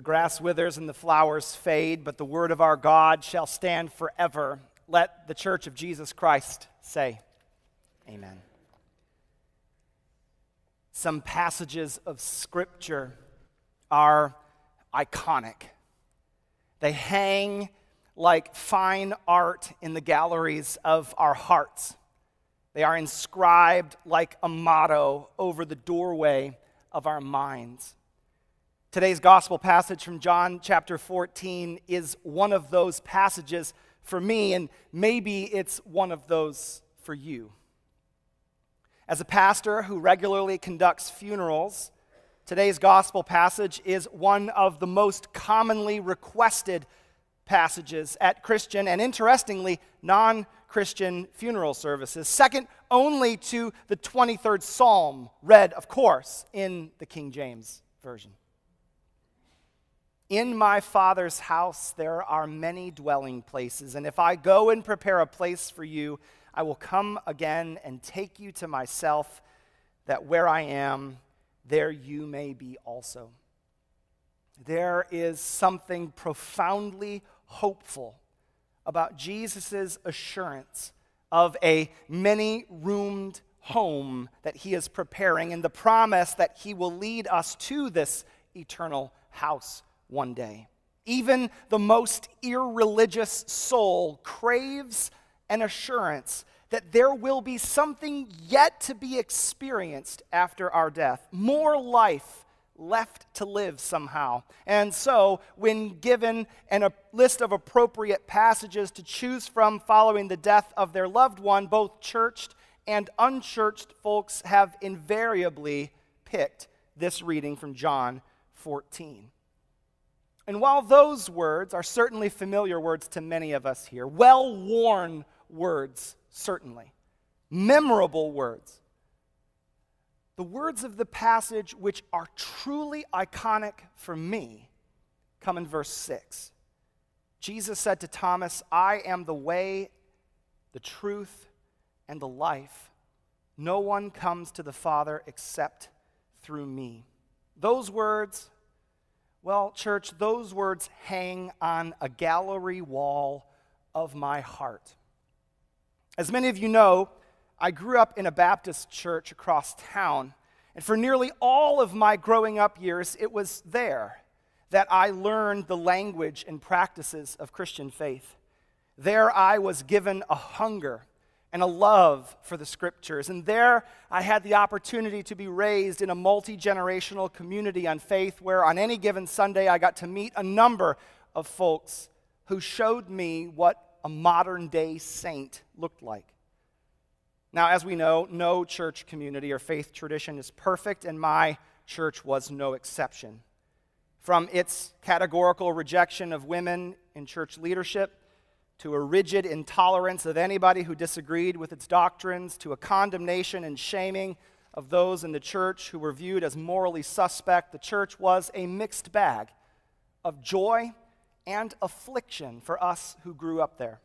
The grass withers and the flowers fade, but the word of our God shall stand forever. Let the church of Jesus Christ say, Amen. Some passages of Scripture are iconic. They hang like fine art in the galleries of our hearts. They are inscribed like a motto over the doorway of our minds. Today's gospel passage from John chapter 14 is one of those passages for me, and maybe it's one of those for you. As a pastor who regularly conducts funerals, today's gospel passage is one of the most commonly requested passages at Christian and, interestingly, non Christian funeral services, second only to the 23rd Psalm, read, of course, in the King James Version. In my Father's house there are many dwelling places, and if I go and prepare a place for you, I will come again and take you to myself, that where I am, there you may be also. There is something profoundly hopeful about Jesus' assurance of a many roomed home that he is preparing and the promise that he will lead us to this eternal house one day. Even the most irreligious soul craves an assurance that there will be something yet to be experienced after our death, more life left to live somehow. And so, when given an, a list of appropriate passages to choose from following the death of their loved one, both churched and unchurched folks have invariably picked this reading from John 14. And while those words are certainly familiar words to many of us here, well worn words, certainly, memorable words, the words of the passage which are truly iconic for me come in verse 6. Jesus said to Thomas, I am the way, the truth, and the life. No one comes to the Father except through me. Those words well, church, those words hang on a gallery wall of my heart. As many of you know, I grew up in a Baptist church across town, and for nearly all of my growing up years, it was there that I learned the language and practices of Christian faith. There I was given a hunger and a love for the scriptures. And there I had the opportunity to be raised in a multi generational community on faith where on any given Sunday I got to meet a number of folks who showed me what a modern day saint looked like. Now, as we know, no church community or faith tradition is perfect, and my church was no exception. From its categorical rejection of women in church leadership to a rigid intolerance of anybody who disagreed with its doctrines, to a condemnation and shaming of those in the church who were viewed as morally suspect. The church was a mixed bag of joy and affliction for us who grew up there.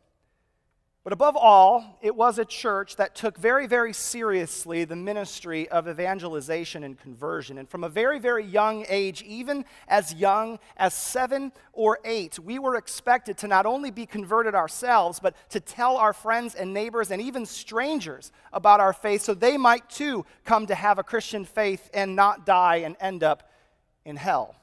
But above all, it was a church that took very, very seriously the ministry of evangelization and conversion. And from a very, very young age, even as young as seven or eight, we were expected to not only be converted ourselves, but to tell our friends and neighbors and even strangers about our faith so they might too come to have a Christian faith and not die and end up in hell.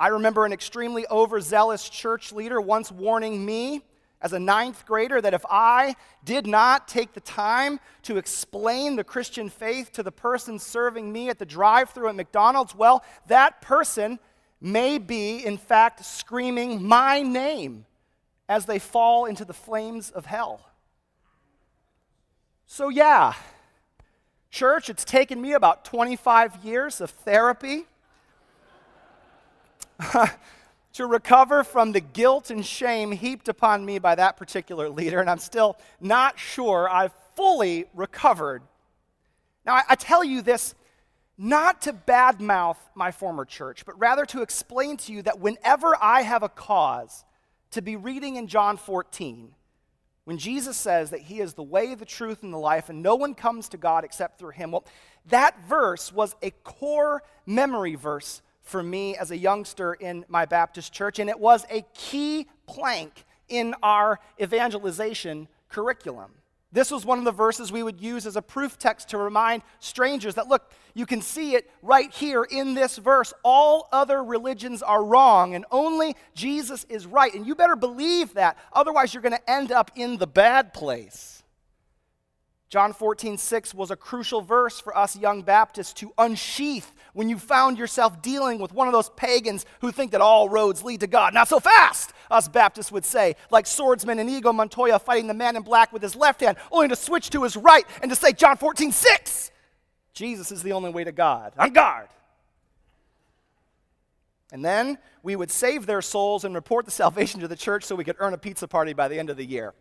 I remember an extremely overzealous church leader once warning me as a ninth grader that if I did not take the time to explain the Christian faith to the person serving me at the drive through at McDonald's, well, that person may be, in fact, screaming my name as they fall into the flames of hell. So, yeah, church, it's taken me about 25 years of therapy. to recover from the guilt and shame heaped upon me by that particular leader, and I'm still not sure I've fully recovered. Now, I, I tell you this not to badmouth my former church, but rather to explain to you that whenever I have a cause to be reading in John 14, when Jesus says that he is the way, the truth, and the life, and no one comes to God except through him, well, that verse was a core memory verse for me as a youngster in my Baptist church, and it was a key plank in our evangelization curriculum. This was one of the verses we would use as a proof text to remind strangers that, look, you can see it right here in this verse. All other religions are wrong, and only Jesus is right. And you better believe that, otherwise, you're going to end up in the bad place. John 14, 6 was a crucial verse for us young Baptists to unsheath when you found yourself dealing with one of those pagans who think that all roads lead to God. Not so fast, us Baptists would say, like swordsman Inigo Montoya fighting the man in black with his left hand, only to switch to his right and to say, John 14, 6, Jesus is the only way to God. On guard. And then we would save their souls and report the salvation to the church so we could earn a pizza party by the end of the year.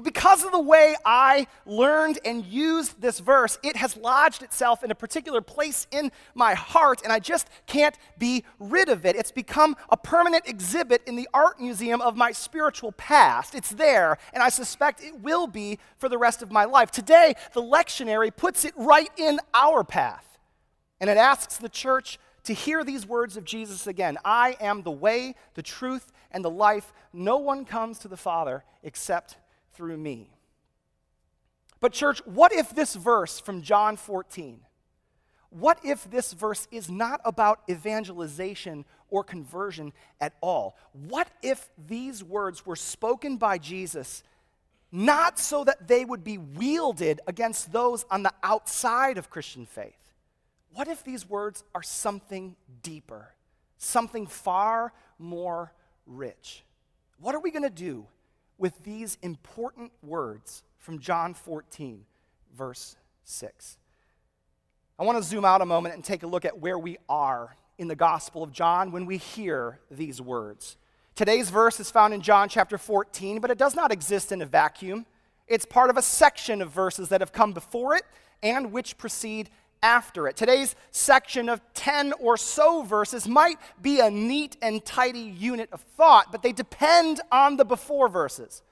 Because of the way I learned and used this verse, it has lodged itself in a particular place in my heart, and I just can't be rid of it. It's become a permanent exhibit in the art museum of my spiritual past. It's there, and I suspect it will be for the rest of my life. Today, the lectionary puts it right in our path, and it asks the church to hear these words of Jesus again I am the way, the truth, and the life. No one comes to the Father except through me. But, church, what if this verse from John 14, what if this verse is not about evangelization or conversion at all? What if these words were spoken by Jesus not so that they would be wielded against those on the outside of Christian faith? What if these words are something deeper, something far more rich? What are we going to do with these important words from John 14, verse 6. I want to zoom out a moment and take a look at where we are in the Gospel of John when we hear these words. Today's verse is found in John chapter 14, but it does not exist in a vacuum. It's part of a section of verses that have come before it and which precede after it. Today's section of 10 or so verses might be a neat and tidy unit of thought, but they depend on the before verses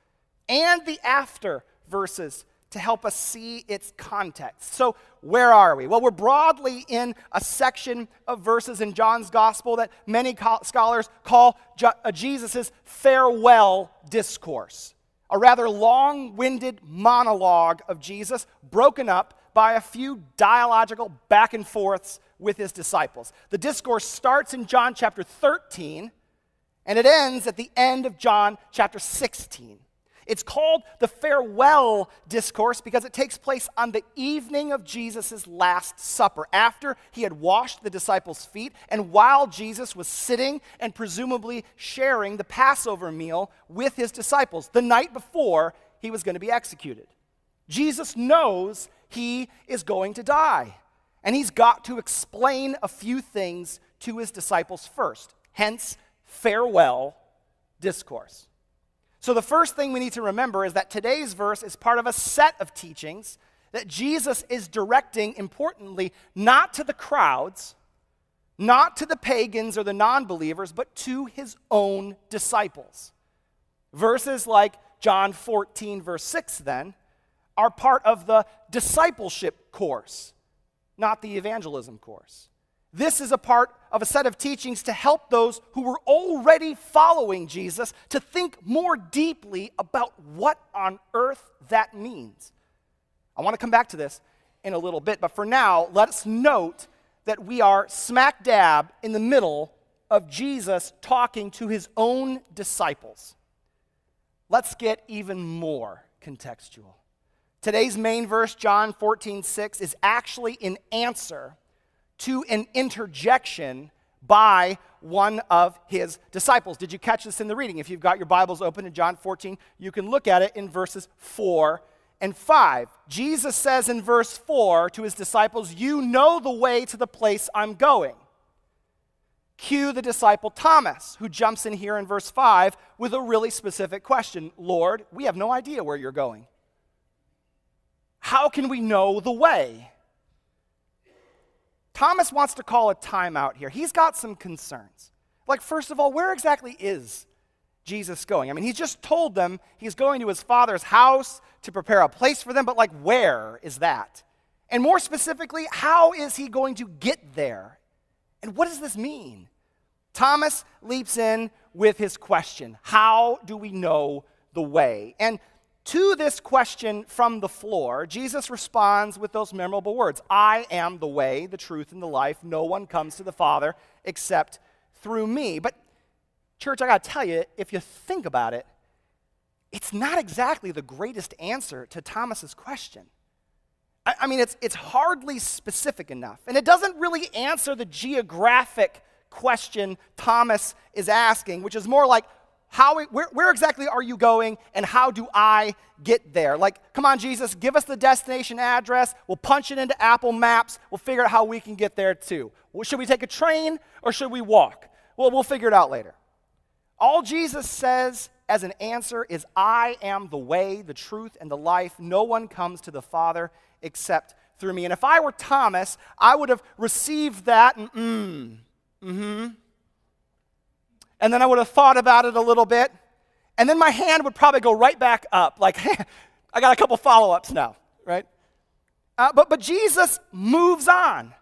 and the after verses to help us see its context. So, where are we? Well, we're broadly in a section of verses in John's gospel that many scholars call uh, Jesus' farewell discourse, a rather long winded monologue of Jesus broken up by a few dialogical back and forths with his disciples. The discourse starts in John chapter 13 and it ends at the end of John chapter 16. It's called the farewell discourse because it takes place on the evening of Jesus' Last Supper, after he had washed the disciples' feet, and while Jesus was sitting and presumably sharing the Passover meal with his disciples the night before he was going to be executed. Jesus knows he is going to die. And he's got to explain a few things to his disciples first. Hence, farewell discourse. So, the first thing we need to remember is that today's verse is part of a set of teachings that Jesus is directing, importantly, not to the crowds, not to the pagans or the non believers, but to his own disciples. Verses like John 14, verse 6, then, are part of the discipleship course, not the evangelism course. This is a part of a set of teachings to help those who were already following Jesus to think more deeply about what on earth that means. I want to come back to this in a little bit, but for now, let's note that we are smack dab in the middle of Jesus talking to his own disciples. Let's get even more contextual. Today's main verse, John 14, 6, is actually an answer to an interjection by one of his disciples. Did you catch this in the reading? If you've got your Bibles open in John 14, you can look at it in verses 4 and 5. Jesus says in verse 4 to his disciples, You know the way to the place I'm going. Cue the disciple Thomas, who jumps in here in verse 5 with a really specific question Lord, we have no idea where you're going. How can we know the way? Thomas wants to call a timeout here. He's got some concerns. Like, first of all, where exactly is Jesus going? I mean, he's just told them he's going to his father's house to prepare a place for them, but like, where is that? And more specifically, how is he going to get there? And what does this mean? Thomas leaps in with his question How do we know the way? And to this question from the floor, Jesus responds with those memorable words I am the way, the truth, and the life. No one comes to the Father except through me. But, church, I got to tell you, if you think about it, it's not exactly the greatest answer to Thomas's question. I, I mean, it's, it's hardly specific enough, and it doesn't really answer the geographic question Thomas is asking, which is more like, how, where, where, exactly are you going and how do I get there? Like, come on, Jesus, give us the destination address. We'll punch it into Apple Maps. We'll figure out how we can get there too. Well, should we take a train or should we walk? Well, we'll figure it out later. All Jesus says as an answer is, I am the way, the truth, and the life. No one comes to the Father except through me. And if I were Thomas, I would have received that and, mm, mm hmm and then I would have thought about it a little bit, and then my hand would probably go right back up, like, hey, I got a couple follow ups now, right? Uh, but, but Jesus moves on,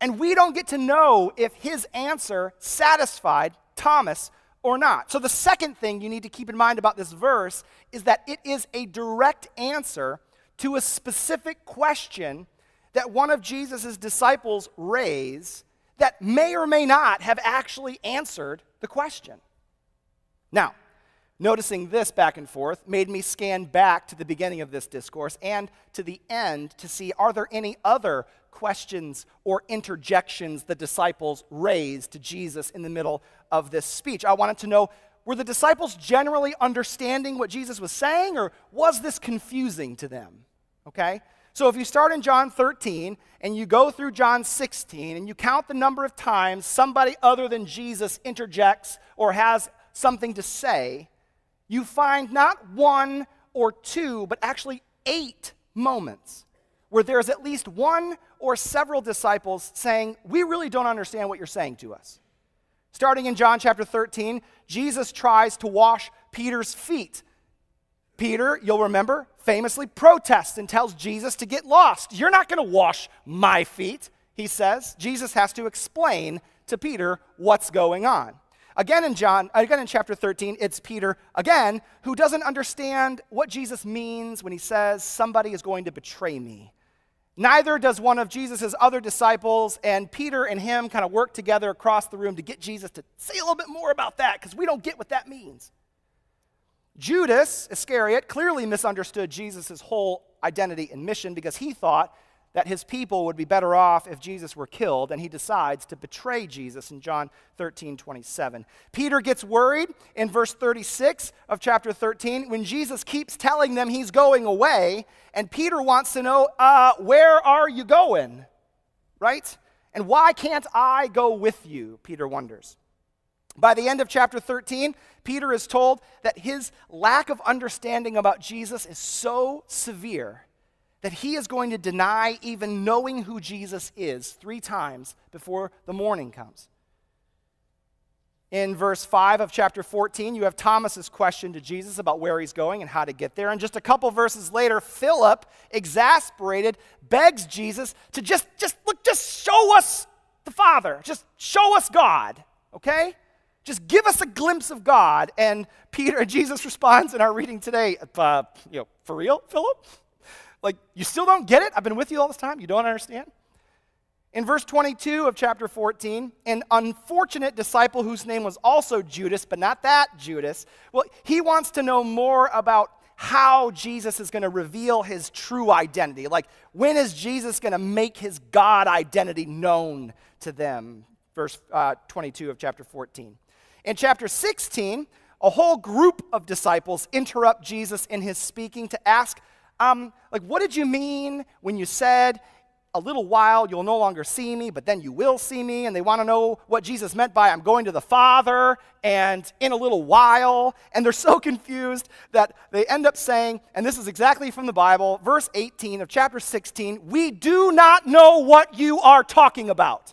and we don't get to know if his answer satisfied Thomas or not. So, the second thing you need to keep in mind about this verse is that it is a direct answer to a specific question that one of Jesus' disciples raise that may or may not have actually answered the question. Now, noticing this back and forth made me scan back to the beginning of this discourse and to the end to see are there any other questions or interjections the disciples raised to Jesus in the middle of this speech. I wanted to know were the disciples generally understanding what Jesus was saying or was this confusing to them? Okay? So if you start in John 13 and you go through John 16 and you count the number of times somebody other than Jesus interjects or has something to say, you find not one or two, but actually eight moments where there's at least one or several disciples saying, We really don't understand what you're saying to us. Starting in John chapter 13, Jesus tries to wash Peter's feet. Peter, you'll remember, famously protests and tells Jesus to get lost. You're not going to wash my feet, he says. Jesus has to explain to Peter what's going on. Again in John, again in chapter 13, it's Peter again who doesn't understand what Jesus means when he says somebody is going to betray me. Neither does one of Jesus' other disciples, and Peter and him kind of work together across the room to get Jesus to say a little bit more about that because we don't get what that means. Judas Iscariot clearly misunderstood Jesus' whole identity and mission because he thought that his people would be better off if Jesus were killed, and he decides to betray Jesus in John 13 27. Peter gets worried in verse 36 of chapter 13 when Jesus keeps telling them he's going away, and Peter wants to know, uh, Where are you going? Right? And why can't I go with you? Peter wonders. By the end of chapter 13, Peter is told that his lack of understanding about Jesus is so severe that he is going to deny even knowing who Jesus is three times before the morning comes. In verse 5 of chapter 14, you have Thomas's question to Jesus about where he's going and how to get there. And just a couple verses later, Philip, exasperated, begs Jesus to just, just look, just show us the Father. Just show us God, okay? Just give us a glimpse of God. And Peter, and Jesus responds in our reading today, uh, you know, for real, Philip? Like, you still don't get it? I've been with you all this time. You don't understand? In verse 22 of chapter 14, an unfortunate disciple whose name was also Judas, but not that Judas, well, he wants to know more about how Jesus is going to reveal his true identity. Like, when is Jesus going to make his God identity known to them? Verse uh, 22 of chapter 14. In chapter 16, a whole group of disciples interrupt Jesus in his speaking to ask, um, like, what did you mean when you said, a little while you'll no longer see me, but then you will see me? And they want to know what Jesus meant by, I'm going to the Father, and in a little while. And they're so confused that they end up saying, and this is exactly from the Bible, verse 18 of chapter 16, we do not know what you are talking about.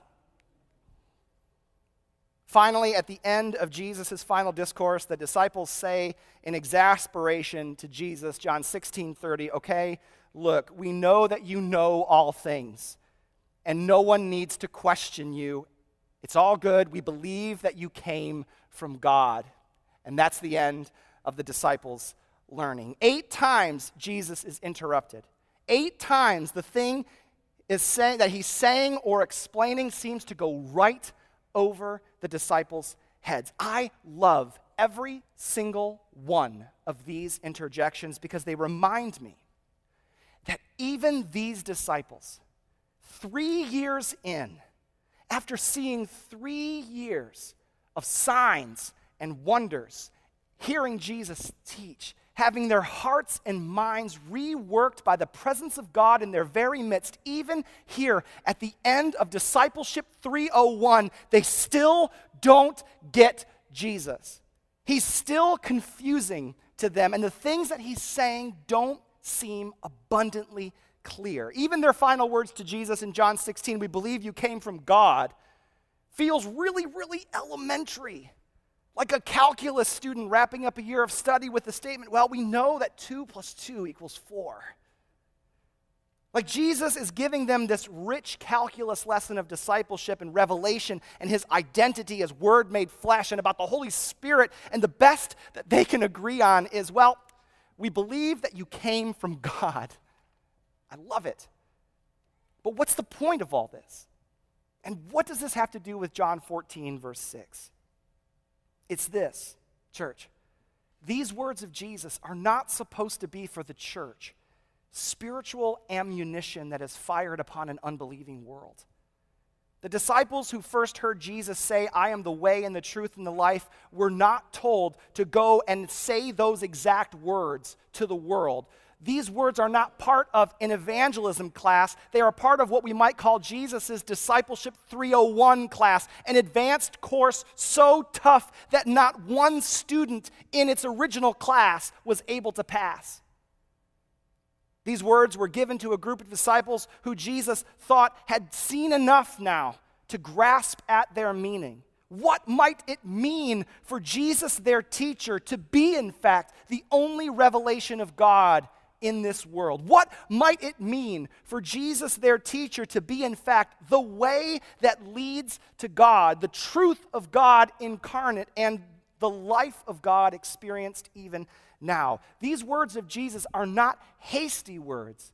Finally, at the end of Jesus' final discourse, the disciples say in exasperation to Jesus, John 16 30, okay, look, we know that you know all things, and no one needs to question you. It's all good. We believe that you came from God. And that's the end of the disciples' learning. Eight times Jesus is interrupted. Eight times the thing is saying that he's saying or explaining seems to go right over the disciples' heads. I love every single one of these interjections because they remind me that even these disciples, three years in, after seeing three years of signs and wonders, hearing Jesus teach, having their hearts and minds reworked by the presence of God in their very midst, even here at the end of Discipleship 301, they still don't get Jesus. He's still confusing to them, and the things that he's saying don't seem abundantly clear. Even their final words to Jesus in John 16, we believe you came from God, feels really, really elementary like a calculus student wrapping up a year of study with the statement, well, we know that 2 plus 2 equals 4. Like Jesus is giving them this rich calculus lesson of discipleship and revelation and his identity as Word made flesh and about the Holy Spirit. And the best that they can agree on is, well, we believe that you came from God. I love it. But what's the point of all this? And what does this have to do with John 14, verse 6? It's this, church. These words of Jesus are not supposed to be for the church spiritual ammunition that is fired upon an unbelieving world. The disciples who first heard Jesus say, I am the way and the truth and the life, were not told to go and say those exact words to the world these words are not part of an evangelism class. They are part of what we might call Jesus' Discipleship 301 class, an advanced course so tough that not one student in its original class was able to pass. These words were given to a group of disciples who Jesus thought had seen enough now to grasp at their meaning. What might it mean for Jesus, their teacher, to be, in fact, the only revelation of God in this world? What might it mean for Jesus, their teacher, to be, in fact, the way that leads to God, the truth of God incarnate, and the life of God experienced even now? These words of Jesus are not hasty words,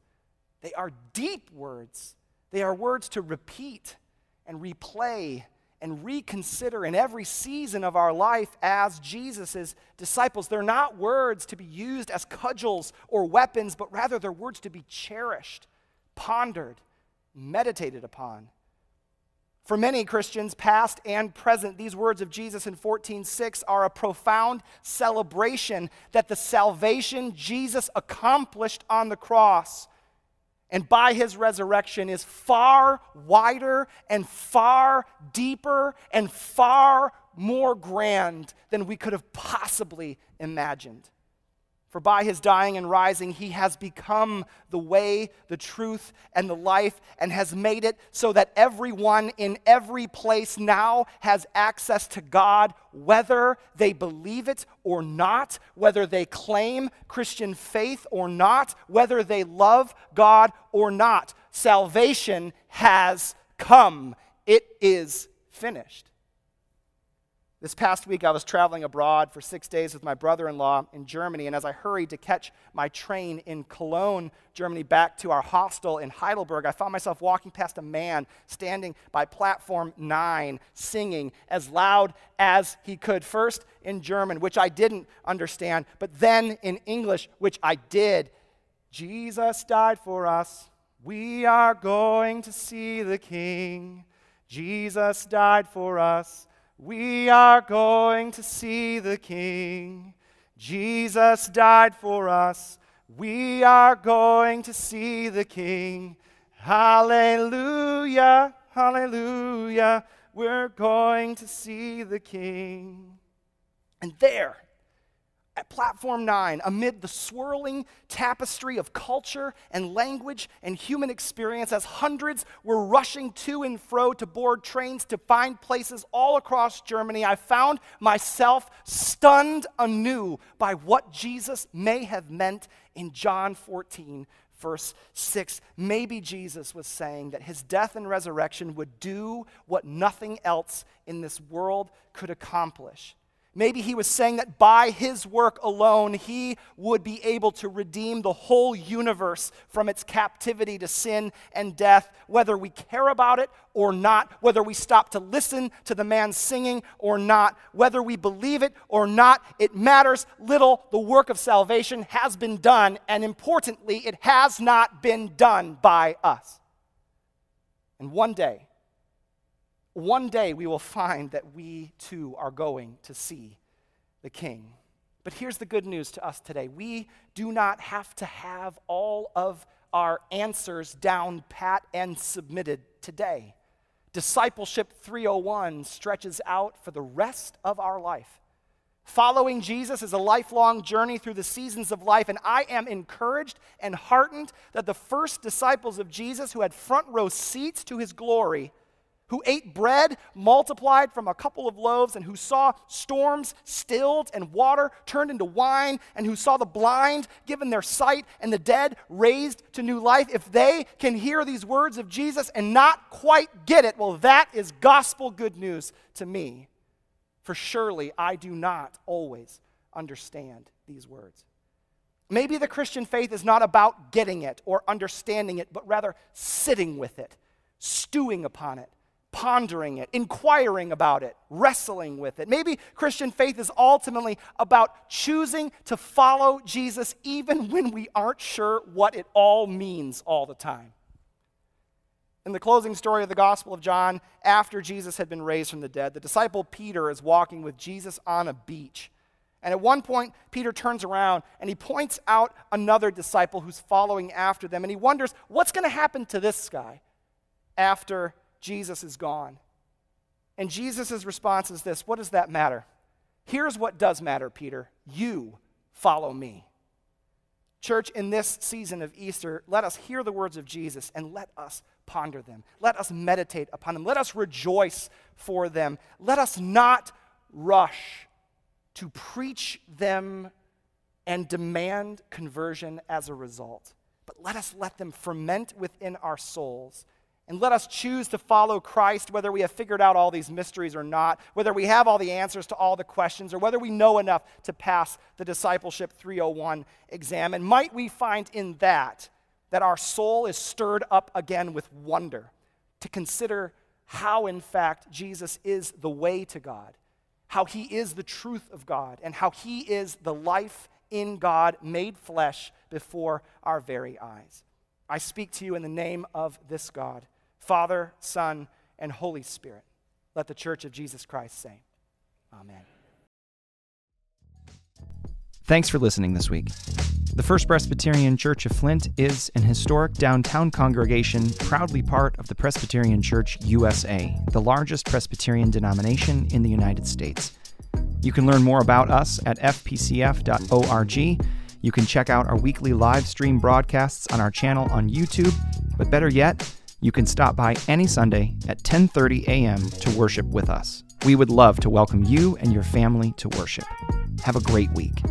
they are deep words. They are words to repeat and replay and reconsider in every season of our life as Jesus' disciples. They're not words to be used as cudgels or weapons, but rather they're words to be cherished, pondered, meditated upon. For many Christians, past and present, these words of Jesus in 14:6 are a profound celebration that the salvation Jesus accomplished on the cross and by his resurrection is far wider and far deeper and far more grand than we could have possibly imagined. For by his dying and rising, he has become the way, the truth, and the life, and has made it so that everyone in every place now has access to God, whether they believe it or not, whether they claim Christian faith or not, whether they love God or not. Salvation has come, it is finished. This past week, I was traveling abroad for six days with my brother in law in Germany, and as I hurried to catch my train in Cologne, Germany, back to our hostel in Heidelberg, I found myself walking past a man standing by platform nine, singing as loud as he could, first in German, which I didn't understand, but then in English, which I did. Jesus died for us. We are going to see the King. Jesus died for us. We are going to see the King. Jesus died for us. We are going to see the King. Hallelujah, hallelujah. We're going to see the King. And there, At Platform 9, amid the swirling tapestry of culture and language and human experience, as hundreds were rushing to and fro to board trains to find places all across Germany, I found myself stunned anew by what Jesus may have meant in John 14, verse 6. Maybe Jesus was saying that his death and resurrection would do what nothing else in this world could accomplish. Maybe he was saying that by his work alone, he would be able to redeem the whole universe from its captivity to sin and death, whether we care about it or not, whether we stop to listen to the man singing or not, whether we believe it or not. It matters little. The work of salvation has been done, and importantly, it has not been done by us. And one day, one day we will find that we too are going to see the King. But here's the good news to us today we do not have to have all of our answers down pat and submitted today. Discipleship 301 stretches out for the rest of our life. Following Jesus is a lifelong journey through the seasons of life, and I am encouraged and heartened that the first disciples of Jesus who had front row seats to his glory who ate bread multiplied from a couple of loaves, and who saw storms stilled and water turned into wine, and who saw the blind given their sight and the dead raised to new life, if they can hear these words of Jesus and not quite get it, well, that is gospel good news to me. For surely I do not always understand these words. Maybe the Christian faith is not about getting it or understanding it, but rather sitting with it, stewing upon it pondering it, inquiring about it, wrestling with it. Maybe Christian faith is ultimately about choosing to follow Jesus even when we aren't sure what it all means all the time. In the closing story of the Gospel of John, after Jesus had been raised from the dead, the disciple Peter is walking with Jesus on a beach. And at one point, Peter turns around and he points out another disciple who's following after them. And he wonders, what's going to happen to this guy after Jesus is gone. And Jesus' response is this What does that matter? Here's what does matter, Peter. You follow me. Church, in this season of Easter, let us hear the words of Jesus and let us ponder them. Let us meditate upon them. Let us rejoice for them. Let us not rush to preach them and demand conversion as a result, but let us let them ferment within our souls and let us choose to follow Christ, whether we have figured out all these mysteries or not, whether we have all the answers to all the questions, or whether we know enough to pass the Discipleship 301 exam. And might we find in that that our soul is stirred up again with wonder to consider how, in fact, Jesus is the way to God, how he is the truth of God, and how he is the life in God made flesh before our very eyes. I speak to you in the name of this God. Father, Son, and Holy Spirit. Let the church of Jesus Christ say, Amen. Thanks for listening this week. The First Presbyterian Church of Flint is an historic downtown congregation proudly part of the Presbyterian Church USA, the largest Presbyterian denomination in the United States. You can learn more about us at fpcf.org. You can check out our weekly live stream broadcasts on our channel on YouTube, but better yet, you can stop by any Sunday at 10:30 a.m. to worship with us. We would love to welcome you and your family to worship. Have a great week.